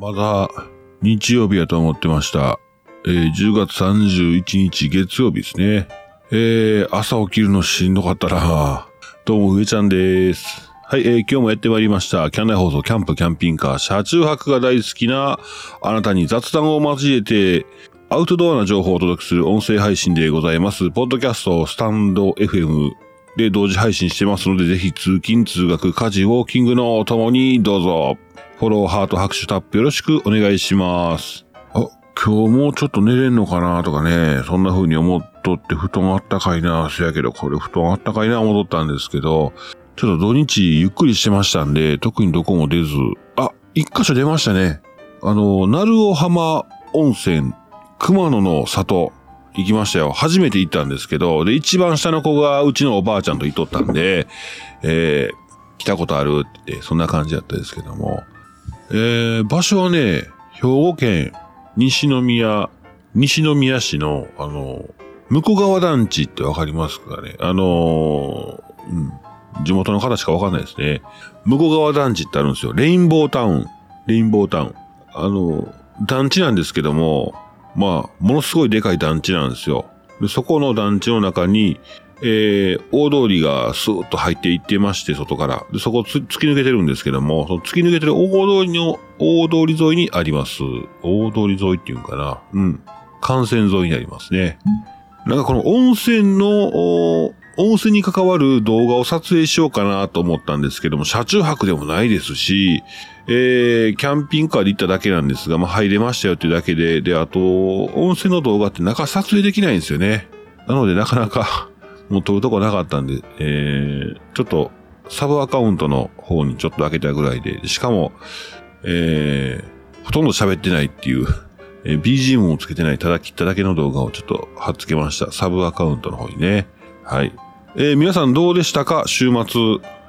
まだ日曜日やと思ってました。えー10月31日月曜日ですね。えー朝起きるのしんどかったなどうも、上ちゃんです。はい、えー今日もやってまいりました。キャンナイ放送キャンプキャンピングカー車中泊が大好きなあなたに雑談を交えてアウトドアな情報をお届けする音声配信でございます。ポッドキャスト、スタンド FM で同時配信してますので、ぜひ通勤、通学、家事、ウォーキングのともにどうぞ。フォロー、ハート、拍手、タップよろしくお願いします。あ、今日もうちょっと寝れんのかなとかね、そんな風に思っとって布団あったかいな、そやけど、これ布団あったかいな思っとったんですけど、ちょっと土日ゆっくりしてましたんで、特にどこも出ず、あ、一箇所出ましたね。あの、鳴尾浜温泉、熊野の里、行きましたよ。初めて行ったんですけど、で、一番下の子がうちのおばあちゃんと行っとったんで、えー、来たことあるって、そんな感じだったですけども、えー、場所はね、兵庫県西宮、西宮市の、あの、向川団地ってわかりますかねあのーうん、地元の方しかわかんないですね。向川団地ってあるんですよ。レインボータウン。レインボータウン。あの、団地なんですけども、まあ、ものすごいでかい団地なんですよ。でそこの団地の中に、えー、大通りがスーッと入っていってまして、外から。でそこ突き抜けてるんですけども、その突き抜けてる大通りの、大通り沿いにあります。大通り沿いっていうんかな。うん。幹線沿いにありますね。なんかこの温泉の、温泉に関わる動画を撮影しようかなと思ったんですけども、車中泊でもないですし、えー、キャンピングカーで行っただけなんですが、まあ、入れましたよっていうだけで、で、あと、温泉の動画って中撮影できないんですよね。なので、なかなか、もう撮るとこなかったんで、えー、ちょっと、サブアカウントの方にちょっと開けたぐらいで、しかも、えー、ほとんど喋ってないっていう、えー BGM もつけてない、ただ切っただけの動画をちょっと貼っつけました。サブアカウントの方にね。はい。えー皆さんどうでしたか？週末。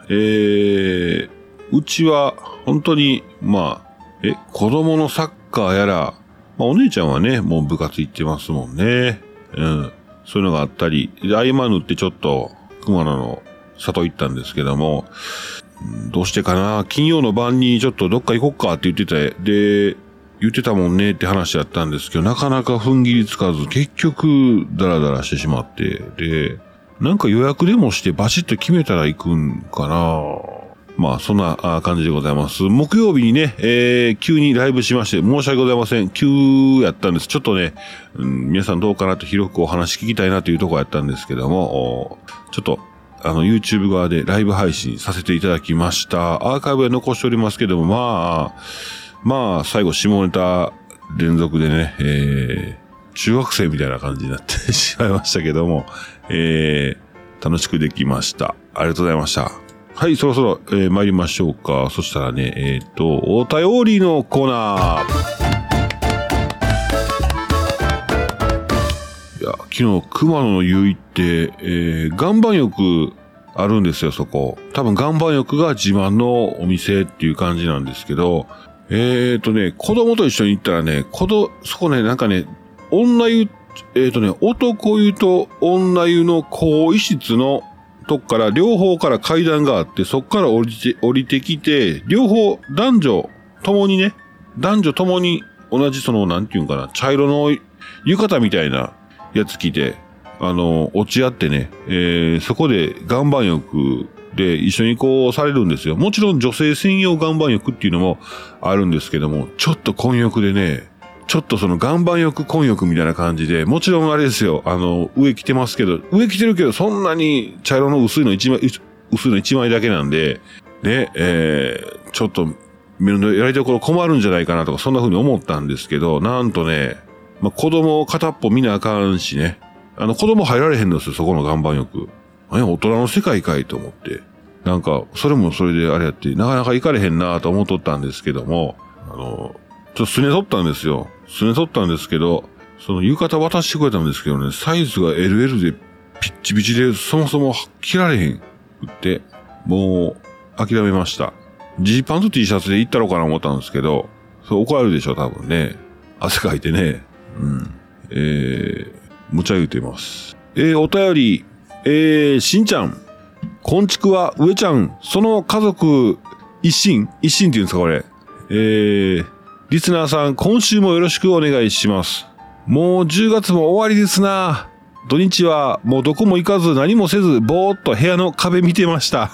えー、うちは本当に、まあ、え、子供のサッカーやら、まあお姉ちゃんはね、もう部活行ってますもんね。うん。そういうのがあったり、で、合間縫ってちょっと、熊野の里行ったんですけども、どうしてかな金曜の晩にちょっとどっか行こっかって言ってて、で、言ってたもんねって話だったんですけど、なかなか踏ん切りつかず、結局、ダラダラしてしまって、で、なんか予約でもしてバシッと決めたら行くんかな。まあ、そんな感じでございます。木曜日にね、えー、急にライブしまして、申し訳ございません。急やったんです。ちょっとね、うん、皆さんどうかなと広くお話聞きたいなというところやったんですけども、ちょっと、あの、YouTube 側でライブ配信させていただきました。アーカイブは残しておりますけども、まあ、まあ、最後、下ネタ連続でね、えー、中学生みたいな感じになってしまいましたけども、えー、楽しくできました。ありがとうございました。はい、そろそろ、えー参りましょうか。そしたらね、えっ、と、お便りのコーナー。いや、昨日、熊野の湯行って、えー、岩盤浴あるんですよ、そこ。多分岩盤浴が自慢のお店っていう感じなんですけど、えーとね、子供と一緒に行ったらね、子供、そこね、なんかね、女湯、えーとね、男湯と女湯の更衣室のとこから、両方から階段があって、そこから降りて、降りてきて、両方、男女ともにね、男女ともに同じその、なんていうんかな、茶色の浴衣みたいなやつ着て、あの、落ち合ってね、えーそこで岩盤浴で一緒にこうされるんですよ。もちろん女性専用岩盤浴っていうのもあるんですけども、ちょっと混浴でね、ちょっとその岩盤浴混浴みたいな感じで、もちろんあれですよ、あの、上着てますけど、上着てるけどそんなに茶色の薄いの一枚、薄いの一枚だけなんで、ね、えーちょっと、目のやりどころ困るんじゃないかなとか、そんな風に思ったんですけど、なんとね、まあ、子供を片っぽ見なあかんしね、あの、子供入られへんのですよ、そこの岩盤浴。何や大人の世界かいと思って。なんか、それもそれであれやって、なかなか行かれへんなと思っとったんですけども、あの、ちょっとすね取ったんですよ。すね取ったんですけど、その浴衣渡してくれたんですけどね、サイズが LL でピッチピチで、そもそも着られへん。って、もう、諦めました。ジーパンと T シャツで行ったろうかな思ったんですけど、そう怒られるでしょ、多分ね。汗かいてね。うん。えー、無茶言うてます。えー、お便り、えー、しんちゃん。こんちくは、上ちゃん、その家族、一心？一心って言うんですか、これ。えー、リスナーさん、今週もよろしくお願いします。もう10月も終わりですな。土日はもうどこも行かず何もせず、ぼーっと部屋の壁見てました。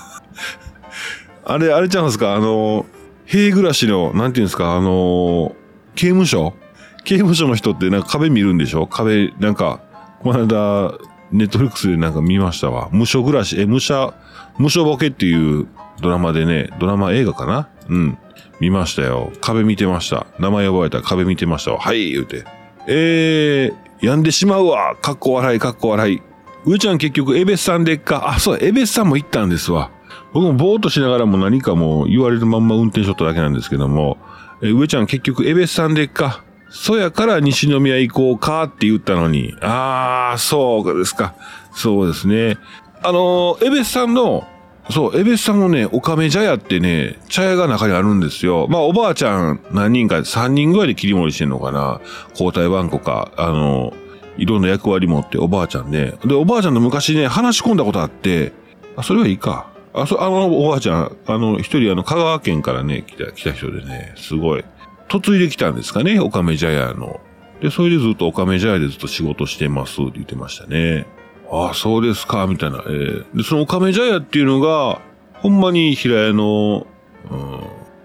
あれ、あれちゃうんですか？あの、塀暮らしの、なんていうんですか？あの、刑務所？刑務所の人ってなんか壁見るんでしょ？壁、なんか、この間、ネットフリックスでなんか見ましたわ。無所暮らし、え、無所、無所ボケっていうドラマでね、ドラマ映画かな？うん。見ましたよ。壁見てました。名前覚えたら壁見てました。はい、言うて。えー、病んでしまうわ。かっこ笑い、かっこ笑い。上ちゃん結局、エベスさんでっか。あ、そう、エベスさんも行ったんですわ。僕もぼーっとしながらも何かもう言われるまんま運転しとっただけなんですけども、えー上ちゃん結局、エベスさんでっか。そやから西宮行こうかって言ったのに。あー、そうですか。そうですね。あのー、エベスさんの、そう、エベスさんのね、おかめ茶屋ってね、茶屋が中にあるんですよ。まあ、おばあちゃん何人か、3人ぐらいで切り盛りしてんのかな。交代番号か、あの、いろんな役割持って、おばあちゃんね。で、おばあちゃんと昔ね、話し込んだことあって、あ、それはいいか。あ、そ、あの、おばあちゃん、あの、一人あの、香川県からね、来た、来た人でね、すごい、嫁いできたんですかね、おかめ茶屋の。で、それでずっとおかめ茶屋でずっと仕事してますって言ってましたね。ああ、そうですか、みたいな。えーで、そのおかめ茶屋っていうのが、ほんまに平屋の、うん、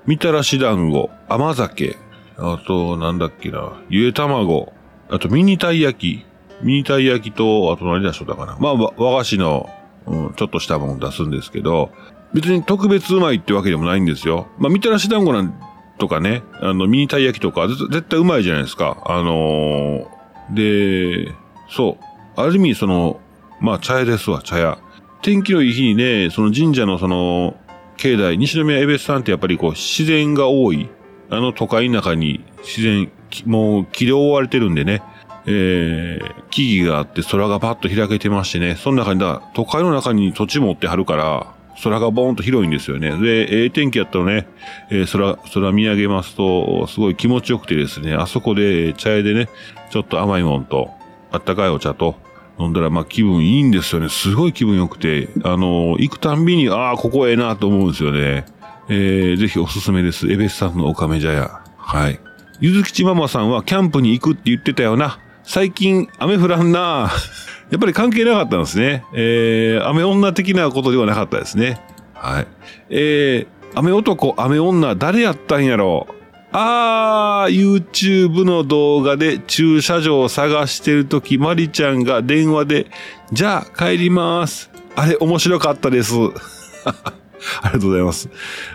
みたらし団子、甘酒、あと、なんだっけな、ゆえ卵、あとミニたい焼き、ミニたい焼きと、あと何出しとったかな。まあ、和菓子の、うん、ちょっとしたもの出すんですけど、別に特別うまいってわけでもないんですよ。まあ、みたらし団子なんとかね、あの、ミニたい焼きとか、絶対うまいじゃないですか。あのーで、そう。ある意味、その、まあ、茶屋ですわ、茶屋。天気のいい日にね、その神社のその、境内、西宮エベスさんってやっぱりこう、自然が多い。あの都会の中に自然、もう木で覆われてるんでね、えー、木々があって空がパッと開けてましてね、その中にだ、都会の中に土地持ってはるから、空がボーンと広いんですよね。で、ええ天気やったらね、えー空、空見上げますと、すごい気持ちよくてですね、あそこで茶屋でね、ちょっと甘いもんと、あったかいお茶と、飲んだら、まあ気分いいんですよね。すごい気分良くて、あの行くたんびに、ああ、ここええなと思うんですよね。えー、ぜひおすすめです。エベスさんのおかめ茶屋。はい。ゆずきちママさんはキャンプに行くって言ってたよな。最近雨降らんな やっぱり関係なかったんですね。えー、雨女的なことではなかったですね。はい。えー、雨男、雨女、誰やったんやろうあー、YouTube の動画で駐車場を探してるとき、マリちゃんが電話で、じゃあ帰ります。あれ面白かったです。ありがとうございます。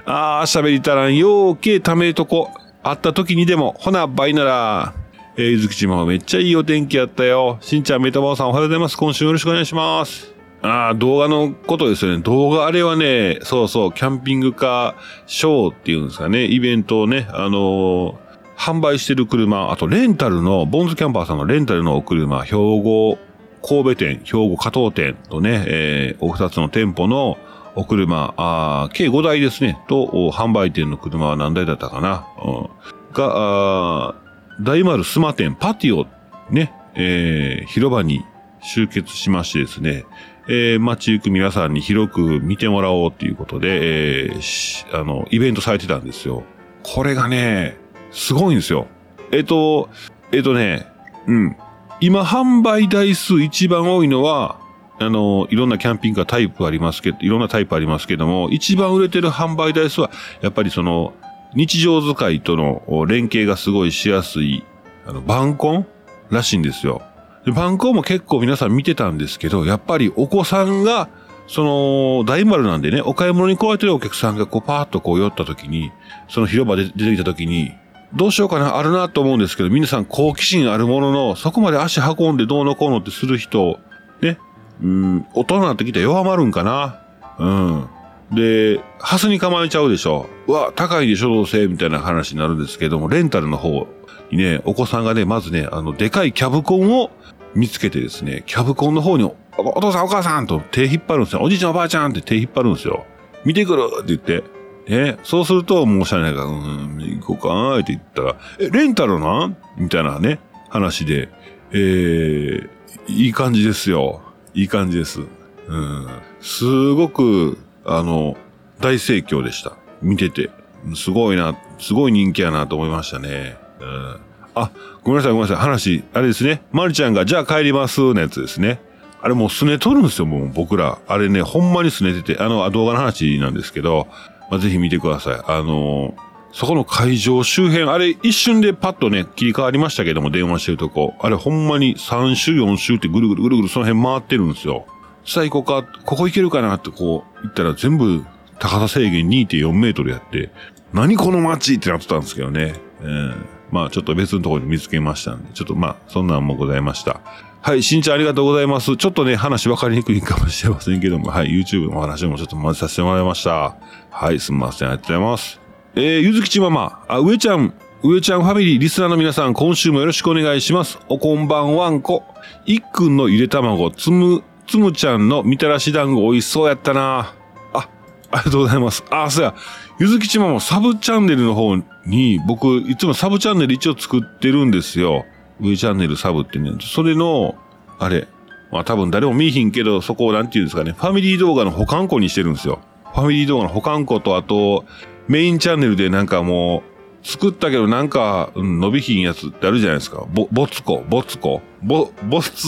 あー、喋りたらん、ようけためとこ。会った時にでも、ほな、バイなら。えー、ゆずきちまめっちゃいいお天気やったよ。しんちゃん、メタバーさんおはようございます。今週よろしくお願いします。あー、動画のことですよね。動画あれはね、そうそう、キャンピングカーショーっていうんですかね、イベントをね、あのー販売してる車、あとレンタルの、ボンズキャンパーさんのレンタルのお車、兵庫神戸店、兵庫加東店とね、えー、お二つの店舗のお車、あ計5台ですね、と、販売店の車は何台だったかな、うん、が、大丸スマ店パティオ、ね、えー広場に集結しましてですね、えー街行く皆さんに広く見てもらおうということで、えーあの、イベントされてたんですよ。これがね、すごいんですよ。えっ、と、えっ、とね、うん。今販売台数一番多いのは、あの、いろんなキャンピングカータイプありますけど、いろんなタイプありますけども、一番売れてる販売台数は、やっぱりその、日常使いとの連携がすごいしやすい、あの、バンコンらしいんですよ。でバンコも結構皆さん見てたんですけど、やっぱりお子さんが、その、大丸なんでね、お買い物に来られてるお客さんがこうパーッとこう寄った時に、その広場で出てきた時に、どうしようかな、あるなと思うんですけど、皆さん好奇心あるものの、そこまで足運んでどうのこうのってする人、ね、うん、大人になってきて弱まるんかな。うん。で、ハスに構えちゃうでしょ。うわ、高いでしょ、どうせ、みたいな話になるんですけども、レンタルの方にね、お子さんがね、まずね、あの、でかいキャブコンを見つけてですね、キャブコンの方に、おお父さんお母さんと手引っ張るんですよ。おじいちゃんおばあちゃんって手引っ張るんですよ。見てくるって言って。ね、そうすると、もうしゃあないから、うん、行こうかって言ったら、え、レンタルなん？みたいなね、話で、えー、いい感じですよ。いい感じです。うん。すごく、あの、大盛況でした。見てて。すごいな、すごい人気やなと思いましたね。うん。あ、ごめんなさいごめんなさい。話、あれですね。まるちゃんが、じゃあ帰りますのやつですね。あれもうすね取るんですよ、もう僕ら。あれね、ほんまにすねてて、あの、動画の話なんですけど、まあ、ぜひ見てください。あのーそこの会場周辺、あれ一瞬でパッとね、切り替わりましたけども、電話してるとこ。あれほんまに3周4周ってぐるぐるぐるぐるその辺回ってるんですよ。さあ行こうか、ここ行けるかなってこう、行ったら全部高さ制限2.4メートルやって、何この街ってなってたんですけどね。うん。まあちょっと別のところで見つけましたんで、ちょっとまあそんなんもございました。はい、しんちゃんありがとうございます。ちょっとね、話分かりにくいかもしれませんけども、はい、YouTube の話もちょっと混ぜさせてもらいました。はい、すみません、ありがとうございます。えー、ゆずきちママ、あ、上ちゃん、上ちゃんファミリー、リスナーの皆さん、今週もよろしくお願いします。おこんばんわんこ。いっくんのゆで卵、つむ、つむちゃんのみたらし団子美味しそうやったな。あ、ありがとうございます。あ、そうや。ゆずきちママ、サブチャンネルの方に、僕、いつもサブチャンネル一応作ってるんですよ。上チャンネルサブってね。それの、あれ、まあ多分誰も見えひんけど、そこをなんて言うんですかね、ファミリー動画の保管庫にしてるんですよ。ファミリー動画の保管庫と、あと、メインチャンネルでなんかもう、作ったけどなんか、うん、伸びひんやつってあるじゃないですか。ぼ、ボツコ、ボツコ。ぼ、ボツ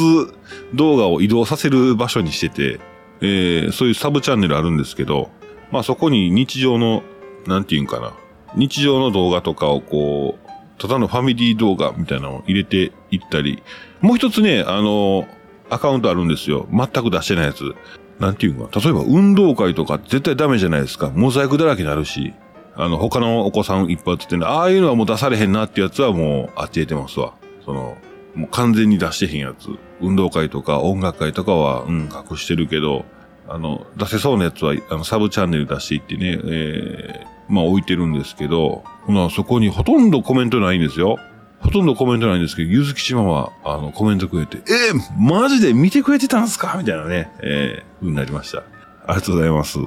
動画を移動させる場所にしてて、えー、そういうサブチャンネルあるんですけど、まあそこに日常の、なんていうんかな。日常の動画とかをこう、ただのファミリー動画みたいなのを入れていったり、もう一つね、あの、アカウントあるんですよ。全く出してないやつ。なんていうか、例えば運動会とか絶対ダメじゃないですか。モザイクだらけになるし。あの、他のお子さんいっぱい映ってんああいうのはもう出されへんなってやつはもうあっちえてますわ。その、もう完全に出してへんやつ。運動会とか音楽会とかは、うん、隠してるけど、あの、出せそうなやつは、あの、サブチャンネル出していってね、えー、まあ置いてるんですけど、まあそこにほとんどコメントないんですよ。ほとんどコメントないんですけど、ゆずきちまは、あの、コメントくれて、えー、マジで見てくれてたんすか？みたいなね、えー、ふうになりました。ありがとうございます。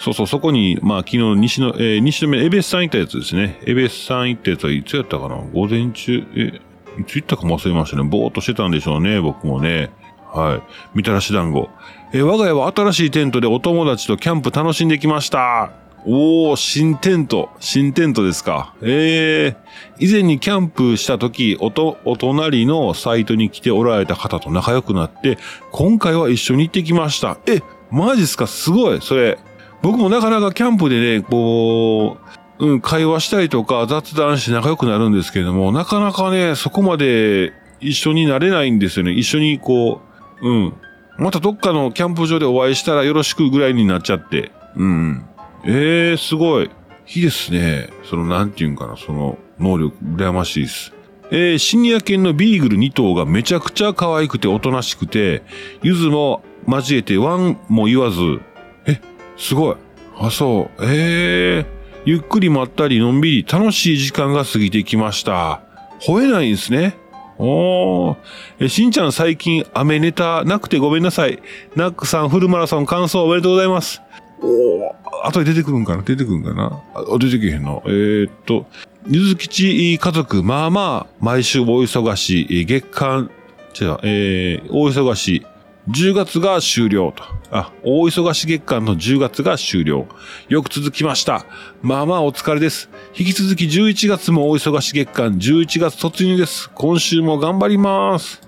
そうそう、そこに、まあ、昨日、西の、えー、西の目、エベスさん行ったやつですね。エベスさん行ったやつはいつやったかな？午前中、え、いつ行ったかも忘れましたね。ぼーっとしてたんでしょうね、僕もね。はい。みたらし団子。えー、我が家は新しいテントでお友達とキャンプ楽しんできました。おー、新テント。新テントですか。ええー、以前にキャンプした時、おと、お隣のサイトに来ておられた方と仲良くなって、今回は一緒に行ってきました。え、マジっすか？すごい。それ、僕もなかなかキャンプでね、こう、うん、会話したりとか雑談して仲良くなるんですけれども、なかなかね、そこまで一緒になれないんですよね。一緒にこう、うん。またどっかのキャンプ場でお会いしたらよろしくぐらいになっちゃって。うん。ええー、すごい。いいですね。その、なんていうんかな、その、能力、羨ましいです。えー、シニア犬のビーグル2頭がめちゃくちゃ可愛くておとなしくて、ゆずも交えてワンも言わず、すごい。あ、そう。ええ、ゆっくりまったりのんびり楽しい時間が過ぎてきました。吠えないんですね。おー。え、しんちゃん最近雨ネタなくてごめんなさい。ナックさんフルマラソン完走おめでとうございます。おー、後で出てくるんかな？出てくるんかな？あ、出てけへんの？えー、っと、ゆずきち家族、まあまあ、毎週お忙しい、月間、違う、えー、大忙しい、10月が終了と。あ、大忙し月間の10月が終了。よく続きました。まあまあお疲れです。引き続き11月も大忙し月間、11月突入です。今週も頑張ります。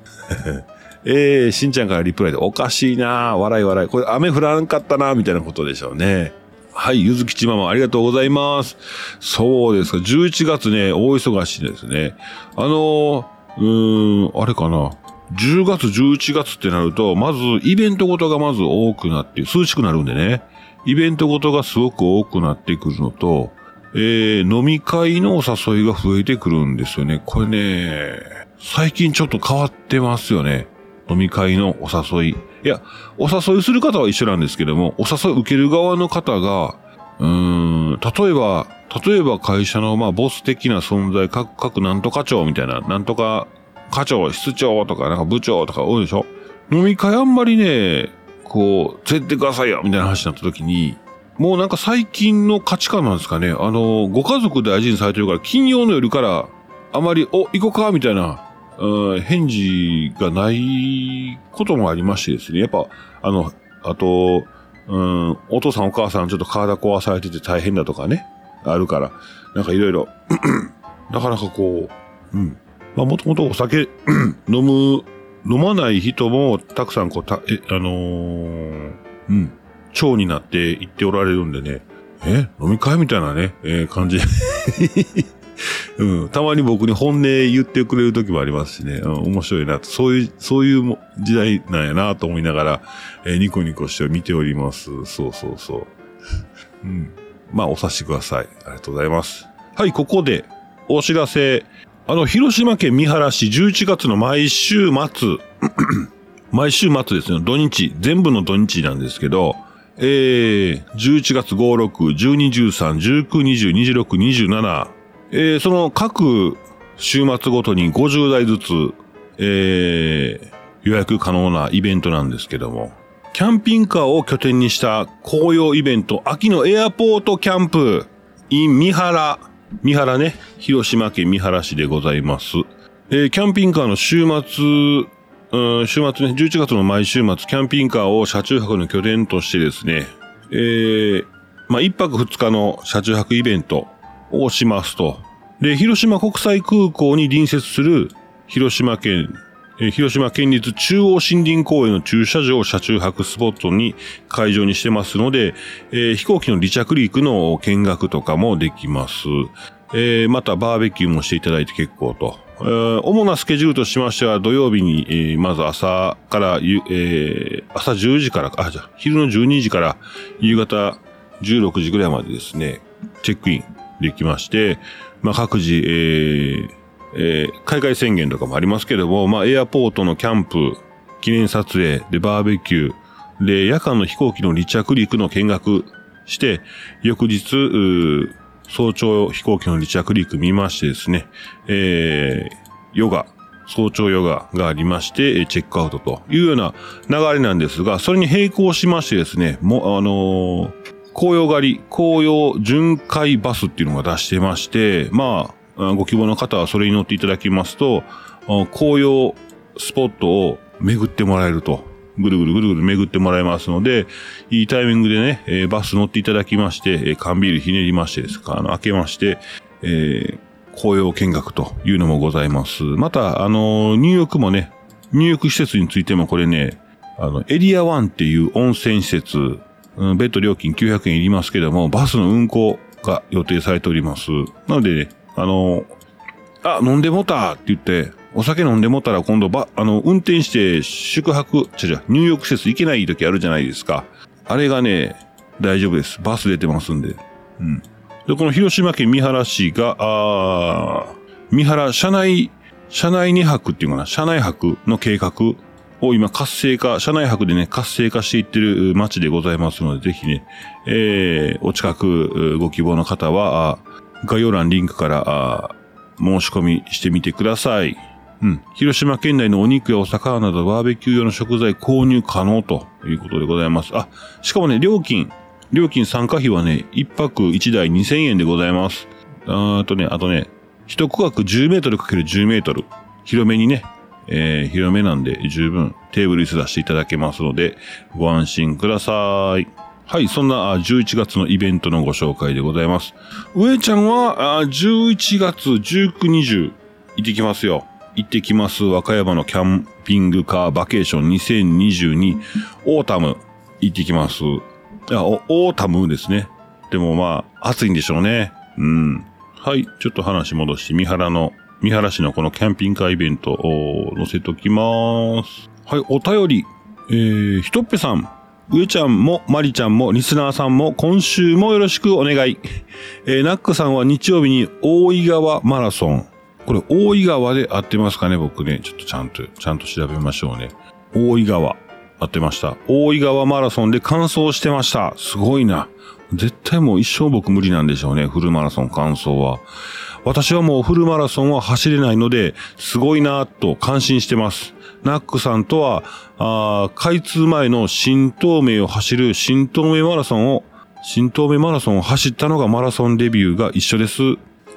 えー、しんちゃんからリプライでおかしいな笑い笑い。これ雨降らんかったなみたいなことでしょうね。はい、ゆずきちママありがとうございます。そうですか、11月ね、大忙しですね。あのー、うーん、あれかな。10月、11月ってなると、まずイベントごとがまず多くなって、涼しくなるんでね、イベントごとがすごく多くなってくるのと、えー、飲み会のお誘いが増えてくるんですよね。これね、最近ちょっと変わってますよね。飲み会のお誘い。いや、お誘いする方は一緒なんですけども、お誘い受ける側の方が、うーん、例えば、例えば会社のまあボス的な存在、各、各なんとか長みたいな、なんとか課長、室長とか、なんか部長とか多いでしょ？飲み会あんまりね、こう、連れてくださいよみたいな話になった時に、もうなんか最近の価値観なんですかね。あの、ご家族大事にされてるから、金曜の夜から、あまり、お、行こうかみたいな、うん、返事がないこともありましてですね。やっぱ、あの、あと、うん、お父さんお母さんちょっと体壊されてて大変だとかね。あるから、なんかいろいろ、なかなかこう、うん。まあもともとお酒 飲む、飲まない人もたくさんこう、た、え、あのー、うん、腸になっていっておられるんでね、え飲み会みたいなね、えー感じ。うん。たまに僕に本音言ってくれる時もありますしね。うん、面白いなと。そういう、そういうも時代なんやなと思いながら、えーニコニコして見ております。そうそうそう。うん。まあ、お察しください。ありがとうございます。はい、ここで、お知らせ。あの、広島県三原市11月の毎週末、毎週末ですね、土日、全部の土日なんですけど、えー、11月5、6、12、13、19、20、26、27、えー、その各週末ごとに50台ずつ、えー、予約可能なイベントなんですけども、キャンピングカーを拠点にした紅葉イベント、秋のエアポートキャンプ、in 三原、三原ね、広島県三原市でございます。えーキャンピングカーの週末、うん週末ね、11月の毎週末、キャンピングカーを車中泊の拠点としてですね、えー、まあ、一泊二日の車中泊イベントをしますと。で、広島国際空港に隣接する広島県、え広島県立中央森林公園の駐車場を車中泊スポットに会場にしてますので、え飛行機の離着陸の見学とかもできます。えまたバーベキューもしていただいて結構と。え主なスケジュールとしましては土曜日に、えーまず朝から、えー朝10時から、あ、じゃ昼の12時から夕方16時ぐらいまでですね、チェックインできまして、まあ、各自、えーえー海外宣言とかもありますけども、まあ、エアポートのキャンプ、記念撮影、で、バーベキュー、で、夜間の飛行機の離着陸の見学して、翌日、早朝飛行機の離着陸見ましてですね、えーヨガ、早朝ヨガがありまして、チェックアウトというような流れなんですが、それに並行しましてですね、もう、あのー紅葉狩り、紅葉巡回バスっていうのが出してまして、ま、あご希望の方はそれに乗っていただきますと、紅葉スポットを巡ってもらえると。ぐるぐるぐるぐる巡ってもらえますので、いいタイミングでね、えーバス乗っていただきまして、えー缶ビールひねりましてですか、あの、開けまして、えー紅葉見学というのもございます。また、あの、入浴もね、入浴施設についてもこれね、あの、エリア1っていう温泉施設、うんベッド料金900円いりますけども、バスの運行が予定されております。なのでね、あの、あ、飲んでもたって言って、お酒飲んでもたら今度ば、あの、運転して宿泊、違う違う、入浴施設行けない時あるじゃないですか。あれがね、大丈夫です。バス出てますんで。うん。で、この広島県三原市が、あ三原車内、車内2泊っていうかな、車内泊の計画を今活性化、車内泊でね、活性化していってる街でございますので、ぜひね、えー、お近くご希望の方は、概要欄リンクから、申し込みしてみてください。うん。広島県内のお肉やお魚などバーベキュー用の食材購入可能ということでございます。あ、しかもね、料金、料金参加費はね、一泊一台2000円でございます。あとね、あとね、一区画10メートルかける10メートル。広めにね、えー、広めなんで十分テーブル椅子出していただけますので、ご安心ください。はい、そんな11月のイベントのご紹介でございます。上ちゃんは11月19、20行ってきますよ。行ってきます。和歌山のキャンピングカーバケーション2022オータム行ってきます。いや、オータムですね。でもまあ、暑いんでしょうね。うん。はい、ちょっと話戻して、三原の、三原市のこのキャンピングカーイベントを載せときます。はい、お便り。えー、ひとっぺさん。上ちゃんも、まりちゃんも、リスナーさんも、今週もよろしくお願い。えー、ナックさんは日曜日に大井川マラソン。これ、大井川で合ってますかね僕ね、ちょっとちゃんと、ちゃんと調べましょうね。大井川。合ってました。大井川マラソンで完走してました。すごいな。絶対もう一生僕無理なんでしょうね。フルマラソン完走は。私はもうフルマラソンは走れないので、すごいなぁと感心してます。ナックさんとは、あ開通前の新東名を走る新東名マラソンを、新東名マラソンを走ったのがマラソンデビューが一緒です。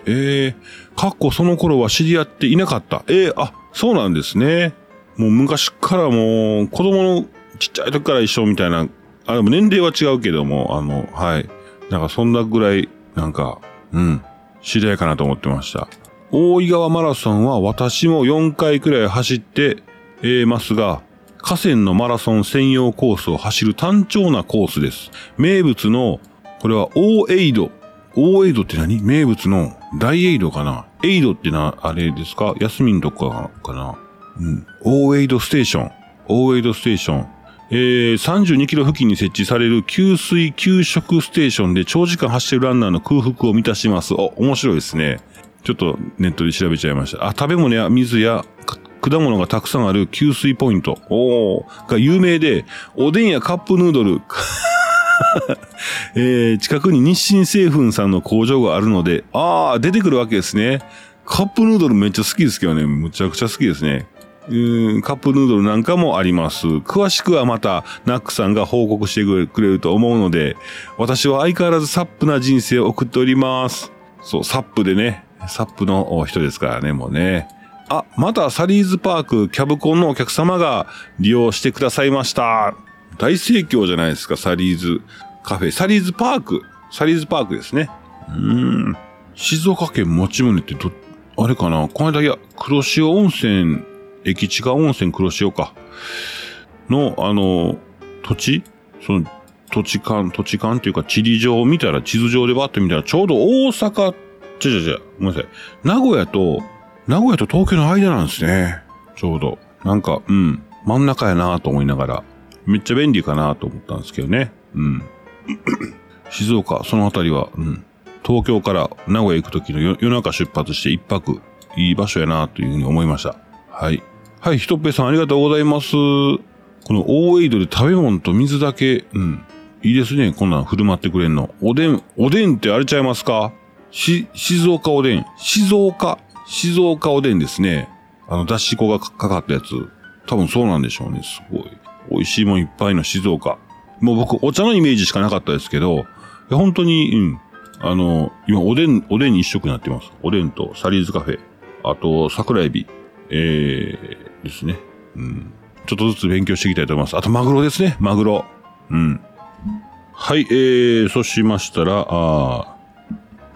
えー、かっこその頃は知り合っていなかった。えー、あ、そうなんですね。もう昔からもう子供のちっちゃい時から一緒みたいな、あ、でも年齢は違うけども、あの、はい。なんかそんなぐらい、なんかうん。知り合いかなと思ってました。大井川マラソンは私も4回くらい走って、えますが、河川のマラソン専用コースを走る単調なコースです。名物の、これは大エイド。大エイドって何？名物の大エイドかな？エイドってな、あれですか？休みんとこかかな？うん。大エイドステーション。大エイドステーション。えー、32キロ付近に設置される給水給食ステーションで長時間走ってるランナーの空腹を満たします。お、面白いですね。ちょっとネットで調べちゃいました。あ、食べ物や水や果物がたくさんある給水ポイント。おが有名で、おでんやカップヌードル、えー、近くに日清製粉さんの工場があるので、あー、出てくるわけですね。カップヌードルめっちゃ好きですけどね。むちゃくちゃ好きですね。カップヌードルなんかもあります。詳しくはまた、ナックさんが報告してくれると思うので、私は相変わらずサップな人生を送っております。そう、サップでね、サップの人ですからね、もうね。あ、またサリーズパーク、キャブコンのお客様が利用してくださいました。大盛況じゃないですか、サリーズカフェ。サリーズパーク。サリーズパークですね。うーん。静岡県持ち宗ってど、あれかな？この間、いや、黒潮温泉、駅地下温泉黒潮か。の、あの、土地？その、土地勘、土地勘っていうか地理上を見たら、地図上でバッと見たら、ちょうど大阪、ちゃちゃちゃ、ごめんなさい。名古屋と、名古屋と東京の間なんですね。ちょうど。なんか、うん。真ん中やなと思いながら、めっちゃ便利かなと思ったんですけどね。うん。静岡、そのあたりは、うん。東京から名古屋行くときの夜夜中出発して一泊、いい場所やなというふうに思いました。はい。はい、ひとっぺさんありがとうございます。この大エイドで食べ物と水だけ、うん。いいですね、こんなん振る舞ってくれんの。おでん、おでんってあれちゃいますか？し、静岡おでん。静岡、静岡おでんですね。あの、だし粉がかかったやつ。多分そうなんでしょうね、すごい。美味しいもんいっぱいの静岡。もう僕、お茶のイメージしかなかったですけど、本当に、うん。あの、今、おでん、おでんに一色になってます。おでんとサリーズカフェ。あと、桜エビ。えー、ですね。うん。ちょっとずつ勉強していきたいと思います。あと、マグロですね。マグロ。うん。はい、えー、そうしましたら、あー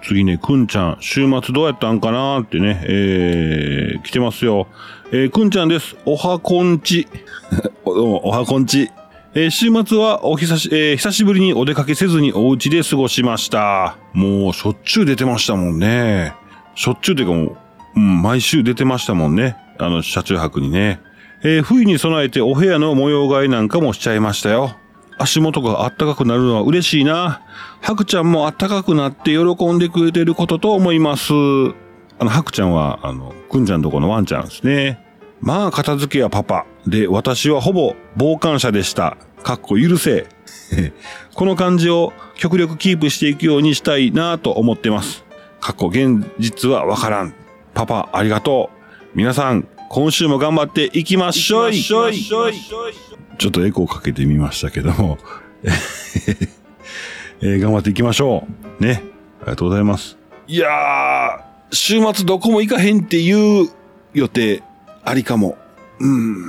次ね、くんちゃん、週末どうやったんかなーってね、えー、来てますよ。えー、くんちゃんです。おはこんち。どうも、おはこんち。えー週末はお久し、えー久しぶりにお出かけせずにお家で過ごしました。もう、しょっちゅう出てましたもんね。しょっちゅうというかもう、うん、毎週出てましたもんね。あの、車中泊にね。えー冬に備えてお部屋の模様替えなんかもしちゃいましたよ。足元があったかくなるのは嬉しいな。ハクちゃんもあったかくなって喜んでくれてることと思います。あの、ハクちゃんは、あの、くんちゃんとこのワンちゃんですね。まあ、片付けやパパ。で、私はほぼ傍観者でした。かっこ許せ。この感じを極力キープしていくようにしたいなと思ってます。かっこ現実はわからん。パパ、ありがとう。皆さん、今週も頑張っていきましょい。ちょっとエコーかけてみましたけども。えー頑張っていきましょう。ね。ありがとうございます。いやー、週末どこも行かへんっていう予定ありかも。うん。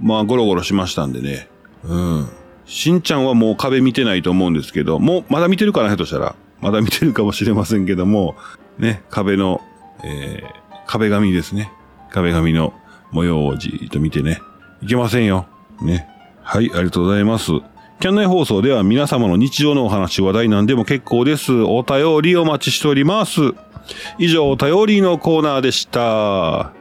まあ、ゴロゴロしましたんでね。うん。しんちゃんはもう壁見てないと思うんですけど、もうまだ見てるかな、ひょっとしたら。まだ見てるかもしれませんけども、ね、壁の、えー、壁紙ですね。壁紙の模様をじーっと見てね。いけませんよ。ね。はい、ありがとうございます。キャンナイ放送では皆様の日常のお話、話題なんでも結構です。お便りお待ちしております。以上、お便りのコーナーでした。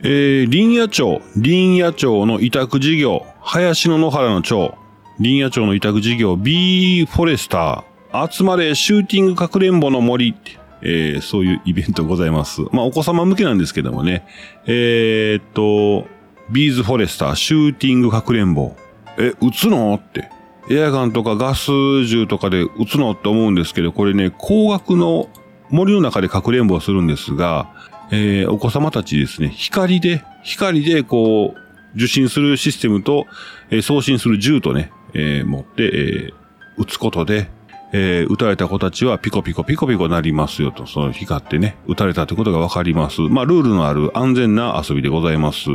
えー、林野町、林野町の委託事業、林の野原の町、林野町の委託事業、ビーフォレスター、集まれシューティングかくれんぼの森、えー、そういうイベントございます。まあ、お子様向けなんですけどもね。えー、っと、ビーズフォレスター、シューティングかくれんぼ。え、撃つの？って。エアガンとかガス銃とかで撃つのって思うんですけど、これね、高額の森の中でかくれんぼをするんですが、えーお子様たちですね、光で、光でこう、受信するシステムと、えー送信する銃とね、えー持って、えー撃つことで、えー撃たれた子たちはピコピコピコピコなりますよと、その光ってね、撃たれたということがわかります。まあ、ルールのある安全な遊びでございます。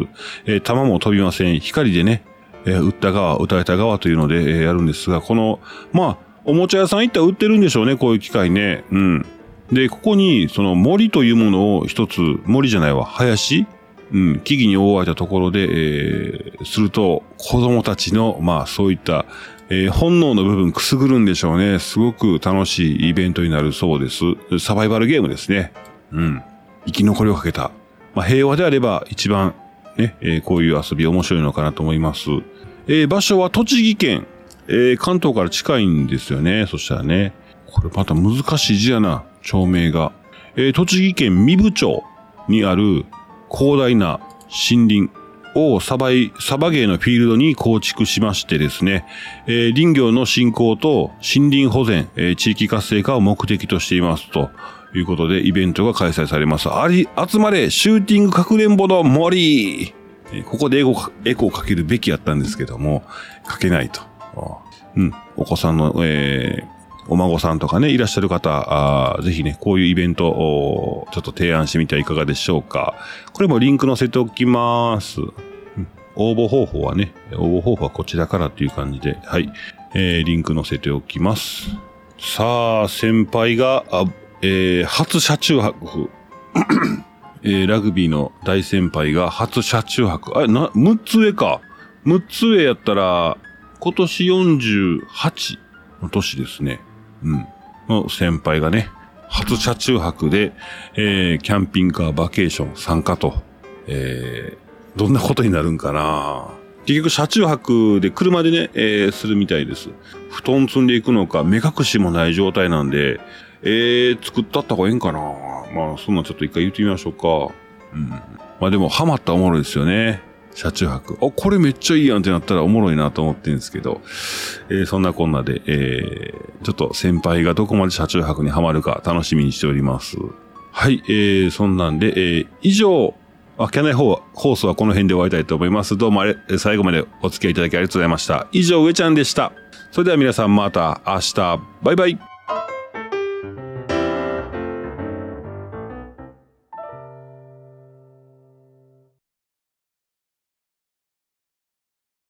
えー弾も飛びません。光でね、えー撃った側、撃たれた側というので、えーやるんですが、この、まあ、おもちゃ屋さん行ったら売ってるんでしょうね、こういう機械ね。うん。で、ここに、その森というものを一つ、森じゃないわ、林？うん、木々に覆われたところで、えー、すると、子供たちの、まあ、そういった、えー、本能の部分くすぐるんでしょうね。すごく楽しいイベントになるそうです。サバイバルゲームですね。うん。生き残りをかけた。まあ、平和であれば一番、ね、えー、こういう遊び面白いのかなと思います。えー、場所は栃木県。えー、関東から近いんですよね。そしたらね。これまた難しい字やな。町名が。えー、栃木県三部町にある広大な森林をサバイ、サバゲーのフィールドに構築しましてですね、えー、林業の振興と森林保全、えー、地域活性化を目的としていますということでイベントが開催されます。あり、集まれシューティングかくれんぼの森えー、ここでエゴ、エコをかけるべきやったんですけども、かけないと。うん。お子さんの、えー、お孫さんとかね、いらっしゃる方、あぜひね、こういうイベントをちょっと提案してみてはいかがでしょうか。これもリンク載せておきます。応募方法はね、応募方法はこちらからっていう感じで、はい。えー、リンク載せておきます。さあ、先輩が、あえー、初車中泊。えー、ラグビーの大先輩が初車中泊。あれ、な、6つ上か。6つ上やったら、今年48の年ですね。うん。の先輩がね、初車中泊で、えー、キャンピングカーバケーション参加と、えー、どんなことになるんかな結局車中泊で車でね、えー、するみたいです。布団積んでいくのか、目隠しもない状態なんで、えー、作ったった方がええんかなまあ、そんなちょっと一回言ってみましょうか。うん。まあでも、ハマったおもろいですよね。車中泊。あ、これめっちゃいいやんってなったらおもろいなと思ってるんですけど、えー、そんなこんなで、えー、ちょっと先輩がどこまで車中泊にはまるか楽しみにしております。はい、えー、そんなんで、えー、以上、あ、キャナイ放送はこの辺で終わりたいと思います。どうもあれ、最後までお付き合いいただきありがとうございました。以上、上ちゃんでした。それでは皆さんまた明日、バイバイ。